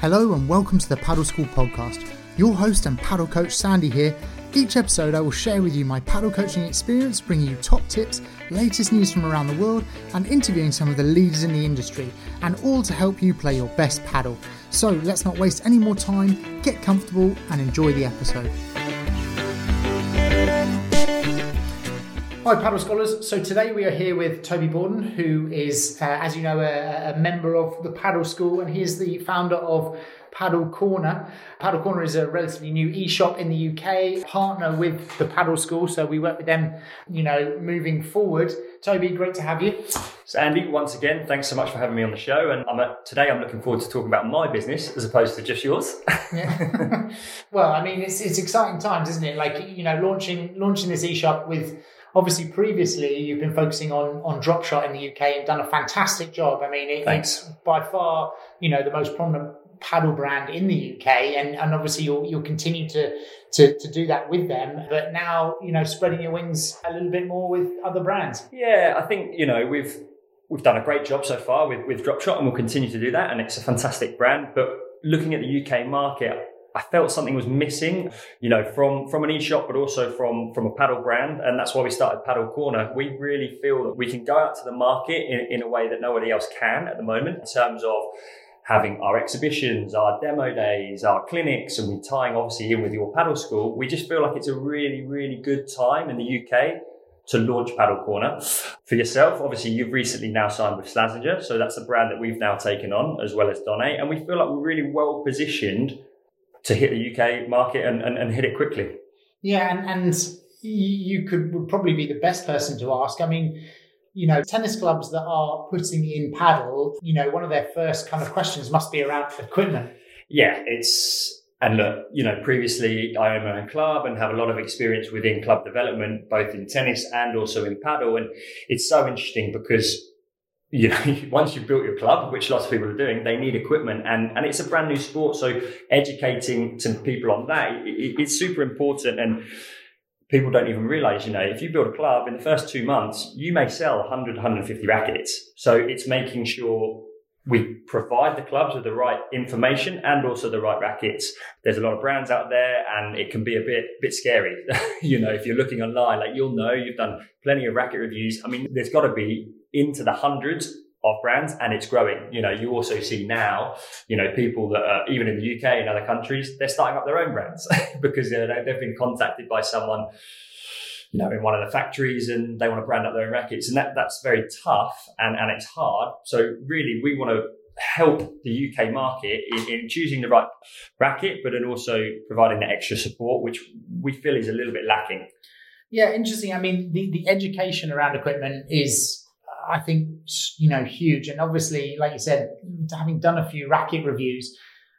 Hello and welcome to the Padel School podcast. Your host and padel coach Sandy here. Each episode, I will share with you my padel coaching experience, bringing you top tips, latest news from around the world, and interviewing some of the leaders in the industry, and all to help you play your best padel. So let's not waste any more time, get comfortable, and enjoy the episode. Hi, Padel Scholars. So today we are here with Toby Bawden, who is, uh, as you know, a, a, member of the Padel School, and he is the founder of Padel Corner. Padel Corner is a relatively new e-shop in the UK, partner with the Padel School, so we work with them, you know, moving forward. Toby, great to have you. So Andy, once again, thanks so much for having me on the show. And I'm today I'm looking forward to talking about my business as opposed to just yours. yeah. well, I mean, it's it's exciting times, isn't it? Like you know, launching launching this e-shop with obviously previously you've been focusing on on drop shot in the UK and done a fantastic job. I mean, it, it's by far you know the most prominent padel brand in the UK, and and obviously you'll you'll continue to to to do that with them. But now you know spreading your wings a little bit more with other brands. Yeah, I think you know we've we've done a great job so far with with drop shot, and we'll continue to do that. And it's a fantastic brand, but looking at the UK market, I felt something was missing, you know, from from an e-shop, but also from from a padel brand, and that's why we started Padel Corner. We really feel that we can go out to the market in, in a way that nobody else can at the moment, in terms of having our exhibitions, our demo days, our clinics, and we're tying obviously in with your padel school. We just feel like it's a really, really good time in the UK to launch Padel Corner. For yourself, obviously, you've recently now signed with Slazenger, so that's a brand that we've now taken on as well as Donate, and we feel like we're really well positioned to hit the UK market and, and, and hit it quickly. Yeah, and, and you could would probably be the best person to ask. I mean, you know, tennis clubs that are putting in padel, you know, one of their first kind of questions must be around equipment. Yeah, it's and look, you know, previously I own my own club and have a lot of experience within club development, both in tennis and also in padel. And it's so interesting because you know, once you've built your club, which lots of people are doing, they need equipment and, and it's a brand new sport. So educating some people on that, it, it's super important. And people don't even realize, you know, if you build a club in the first two months, you may sell 100, 150 rackets. So it's making sure we provide the clubs with the right information and also the right rackets. There's a lot of brands out there and it can be a bit bit scary. you know, if you're looking online, like you'll know you've done plenty of racket reviews. I mean, there's got to be into the hundreds of brands and it's growing. You know, you also see now, you know, people that are even in the UK and other countries, they're starting up their own brands because you know, they've been contacted by someone you know, in one of the factories and they want to brand up their own rackets. And that, that's very tough and, and it's hard. So really we want to help the UK market in, in, choosing the right racket, but then also providing the extra support, which we feel is a little bit lacking. Yeah, interesting. I mean, the, the education around equipment is, I think, you know, huge. And obviously, like you said, having done a few racket reviews,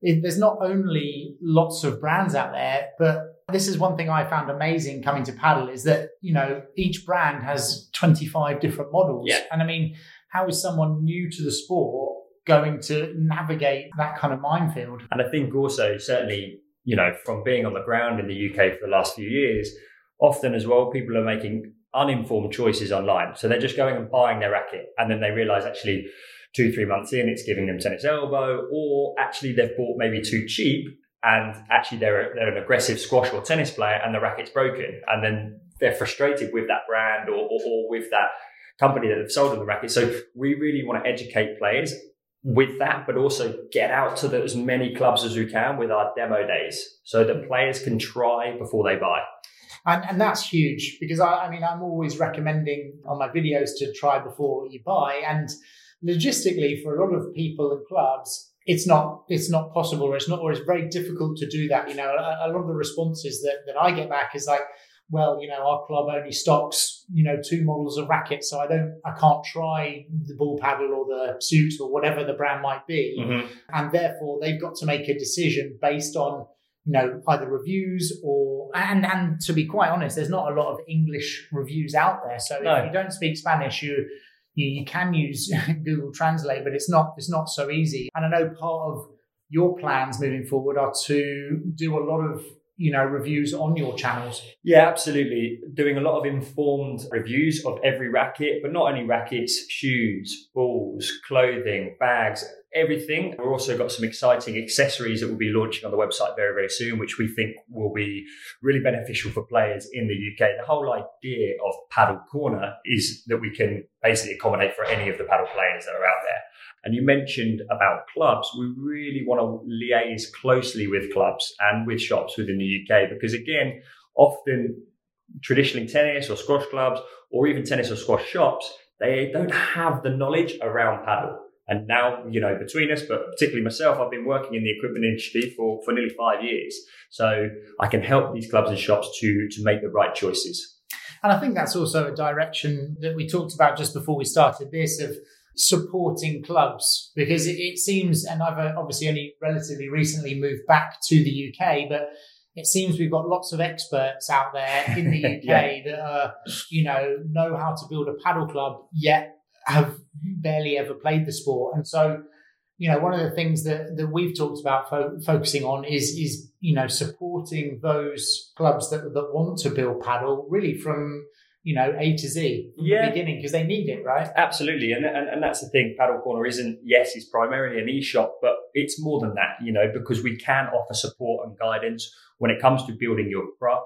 it, there's not only lots of brands out there, but this is one thing I found amazing coming to padel is that, you know, each brand has 25 different models. Yeah. And I mean, how is someone new to the sport going to navigate that kind of minefield? And I think also, certainly, you know, from being on the ground in the UK for the last few years, often as well, people are making uninformed choices online. So they're just going and buying their racket and then they realize actually two, three months in, it's giving them tennis elbow, or actually they've bought maybe too cheap and actually they're, they're an aggressive squash or tennis player and the racket's broken and then they're frustrated with that brand or, or, or with that company that have sold them the racket. So we really want to educate players with that, but also get out to the, as many clubs as we can with our demo days so that players can try before they buy. And, and that's huge because I, I mean, I'm always recommending on my videos to try before you buy. And logistically, for a lot of people and clubs, it's not it's not possible or it's not or it's very difficult to do that you know a, a, lot of the responses that, that i get back is like well you know our club only stocks you know two models of racket so i don't i can't try the Bullpadel or the suit or whatever the brand might be mm-hmm. and therefore they've got to make a decision based on you know either reviews or and and to be quite honest there's not a lot of english reviews out there so no. if you don't speak spanish you you, you can use Google Translate, but it's not it's not so easy. And I know part of your plans moving forward are to do a lot of you know reviews on your channels yeah absolutely doing a lot of informed reviews of every racket but not only rackets shoes balls clothing bags everything. We've also got some exciting accessories that we'll be launching on the website very, very soon, which we think will be really beneficial for players in the UK. The whole idea of padel Corner is that we can basically accommodate for any of the padel players that are out there. And you mentioned about clubs. We really want to liaise closely with clubs and with shops within the UK because, again, often traditionally tennis or squash clubs or even tennis or squash shops, they don't have the knowledge around padel. And now, you know, between us, but particularly myself, I've been working in the equipment industry for, for nearly five years. So I can help these clubs and shops to, to make the right choices. And I think that's also a direction that we talked about just before we started this of supporting clubs because it, it seems, and I've uh, obviously only relatively recently moved back to the UK, but it seems we've got lots of experts out there in the UK yeah. that are, you know, know how to build a padel club, yet have barely ever played the sport. And so, you know, one of the things that, that we've talked about fo- focusing on is, is, you know, supporting those clubs that, that want to build padel really from, you know, A to Z from yeah. the beginning because they need it, right? Absolutely. And, and, and that's the thing. Padel Corner isn't, yes, it's primarily an e-shop, but it's more than that, you know, because we can offer support and guidance when it comes to building your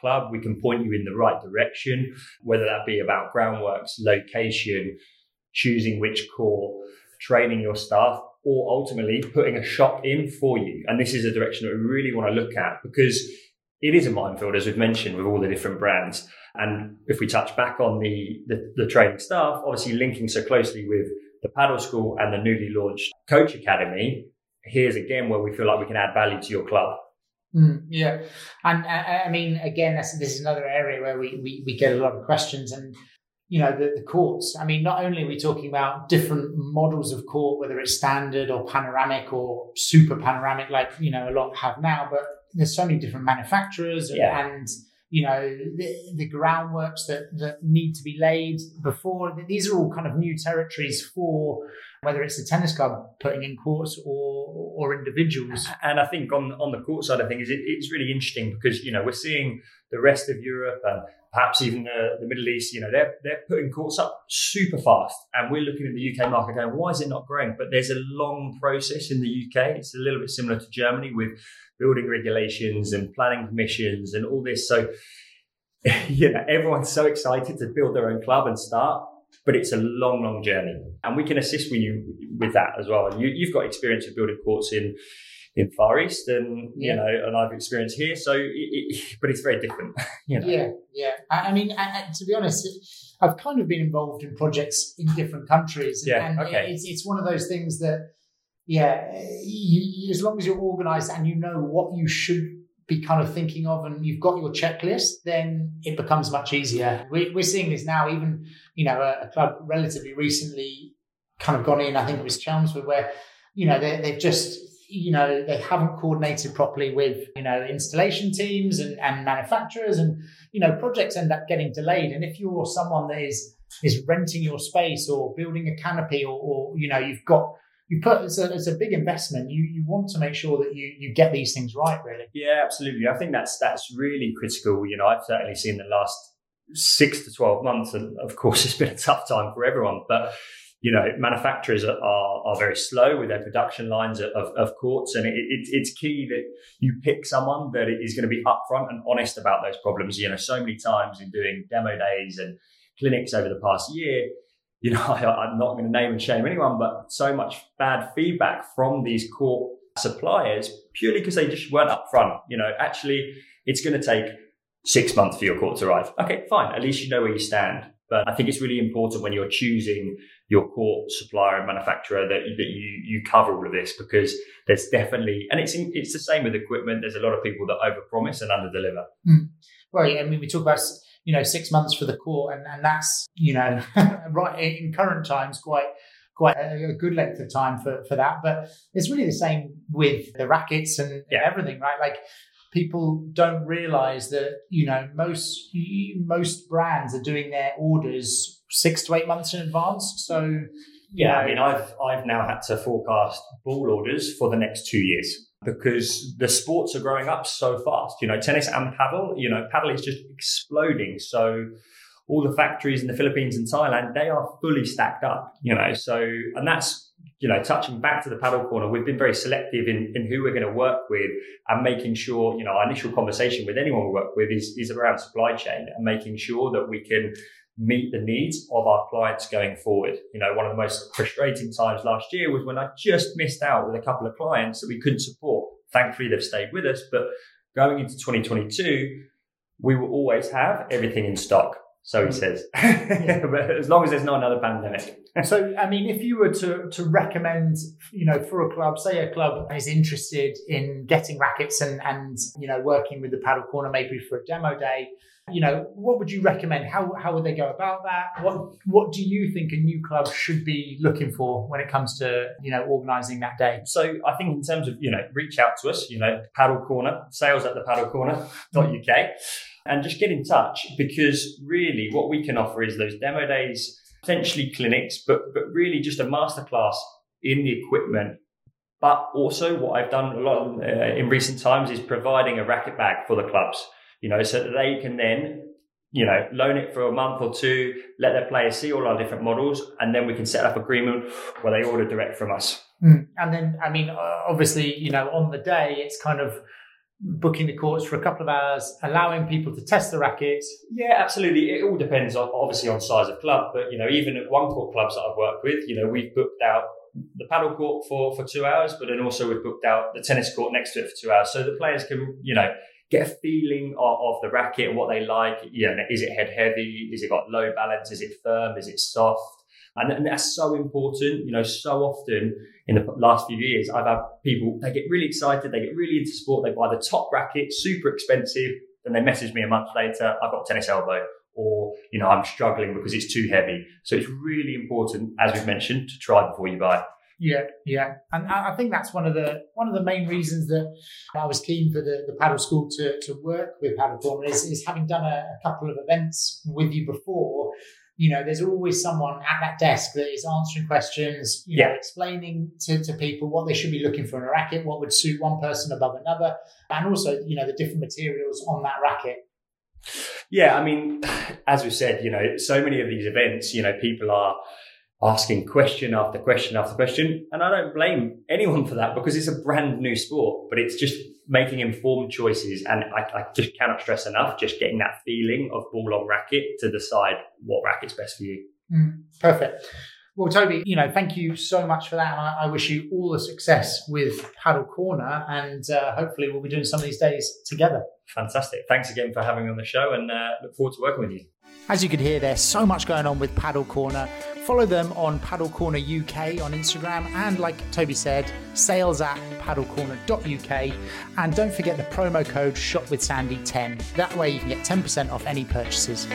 club. We can point you in the right direction, whether that be about groundworks, location, choosing which core, training your staff, or ultimately putting a shop in for you. And this is a direction that we really want to look at because it is a minefield, as we've mentioned, with all the different brands. And if we touch back on the, the, the training staff, obviously linking so closely with the padel school and the newly launched coach academy, here's again where we feel like we can add value to your club. Mm, yeah, and uh, I mean, again, this is another area where we, we, we get a lot of questions, and you know, the, the courts. I mean, not only are we talking about different models of court, whether it's standard or panoramic or super panoramic, like, you know, a lot have now, but there's so many different manufacturers yeah. and, you know, the, the groundworks that, that need to be laid before. These are all kind of new territories for whether it's the tennis club putting in courts or, or individuals. And I think on, on the court side of things, it, it's really interesting because, you know, we're seeing the rest of Europe and perhaps even the, the Middle East, you know, they're, they're putting courts up super fast. And we're looking at the UK market going, why is it not growing? But there's a long process in the UK. It's a little bit similar to Germany with building regulations and planning permissions and all this. So, you know, everyone's so excited to build their own club and start, but it's a long, long journey. And we can assist with you with that as well. And you, you've got experience of building courts in in Far East, and you know, and I've experienced here. So, it, it, but it's very different. You know? Yeah, yeah. I, I mean, I, to be honest, I've kind of been involved in projects in different countries, and, yeah, and okay. it's it's one of those things that, yeah, you, as long as you're organised and you know what you should be kind of thinking of and you've got your checklist, then it becomes much easier. We, are seeing this now, even, you know, a, a, club relatively recently kind of gone in, I think it was Chelmsford, where, you know, they've just you know, they haven't coordinated properly with, you know, installation teams and, and manufacturers and, you know, projects end up getting delayed. And if you're someone that is, is renting your space or building a canopy or, or you know, you've got, you put it's a, it's a big investment. You you want to make sure that you you get these things right, really. Yeah, absolutely. I think that's that's really critical. You know, I've certainly seen the last six to twelve months, and of course, it's been a tough time for everyone. But you know, manufacturers are, are, very slow with their production lines of, of courts. And it, it, it's key that you pick someone that is going to be upfront and honest about those problems. You know, so many times in doing demo days and clinics over the past year, you know, I, am not going to name and shame anyone, but so much bad feedback from these court suppliers purely because they just weren't upfront. You know, actually, it's going to take six months for your court to arrive. Okay, fine. At least you know where you stand. But I think it's really important when you're choosing your core supplier and manufacturer that, that you, you cover all of this because there's definitely, and it's, it's the same with equipment. There's a lot of people that overpromise and underdeliver. Mm. Right. I mean, we talk about, you know, six months for the court, and, and that's, you know, right in current times, quite, quite a, good length of time for, for that. But it's really the same with the rackets and, yeah. and everything, right? Like people don't realize that you know most most brands are doing their orders six to eight months in advance so yeah know, i mean i've i've now had to forecast ball orders for the next two years because the sports are growing up so fast you know tennis and padel you know padel is just exploding so all the factories in the Philippines and Thailand, they are fully stacked up, you know. So, and that's, you know, touching back to the padel corner, we've been very selective in, in who we're going to work with and making sure, you know, our initial conversation with anyone we work with is, is around supply chain and making sure that we can meet the needs of our clients going forward. You know, one of the most frustrating times last year was when I just missed out with a couple of clients that we couldn't support. Thankfully, they've stayed with us, but going into 2022, we will always have everything in stock. So he says, but as long as there's not another pandemic. so, I mean, if you were to, to recommend, you know, for a club, say a club is interested in getting rackets and, and, you know, working with the padel corner maybe for a demo day, you know, what would you recommend? How, how would they go about that? What, what do you think a new club should be looking for when it comes to, you know, organizing that day? So I think in terms of, you know, reach out to us, you know, padel corner, sales at the padel corner.uk and just get in touch because really what we can offer is those demo days, potentially clinics, but, but really just a masterclass in the equipment but also what I've done a lot uh, in recent times is providing a racket bag for the clubs you know, so that they can then, you know, loan it for a month or two, let their players see all our different models, and then we can set up agreement where they order direct from us. Mm. And then, I mean, obviously, you know, on the day, it's kind of booking the courts for a couple of hours, allowing people to test the rackets. Yeah, absolutely. It all depends on obviously on size of club, but you know, even at one court clubs that I've worked with, you know, we've booked out the padel court for for two hours, but then also we've booked out the tennis court next to it for two hours, so the players can, you know, get a feeling of, of, the racket and what they like. You know, is it head heavy? Is it got low balance? Is it firm? Is it soft? And, and that's so important. You know, so often in the last few years, I've had people, they get really excited. They get really into sport. They buy the top racket, super expensive. Then they message me a month later, I've got tennis elbow or, you know, I'm struggling because it's too heavy. So it's really important, as we've mentioned, to try before you buy. Yeah, yeah, and I think that's one of the one of the main reasons that I was keen for the, the padel school to, to work with padel corner is, is having done a, a couple of events with you before. You know, there's always someone at that desk that is answering questions, you yeah. know, explaining to, to people what they should be looking for in a racket, what would suit one person above another, and also, you know, the different materials on that racket. Yeah, I mean, as we said, you know, so many of these events, you know, people are asking question after question after question. And I don't blame anyone for that because it's a brand new sport, but it's just making informed choices. And I, I just cannot stress enough, just getting that feeling of ball on racket to decide what racket's best for you. Mm, perfect. Well, Toby, you know, thank you so much for that. And I, I wish you all the success with Padel Corner. And uh, hopefully we'll be doing some of these days together. Fantastic. Thanks again for having me on the show and uh, look forward to working with you. As you could hear, there's so much going on with Padel Corner. Follow them on Padel Corner UK on Instagram and, like Toby said, sales at padelcorner.uk. And don't forget the promo code ShopWithSandy10. That way you can get 10% off any purchases.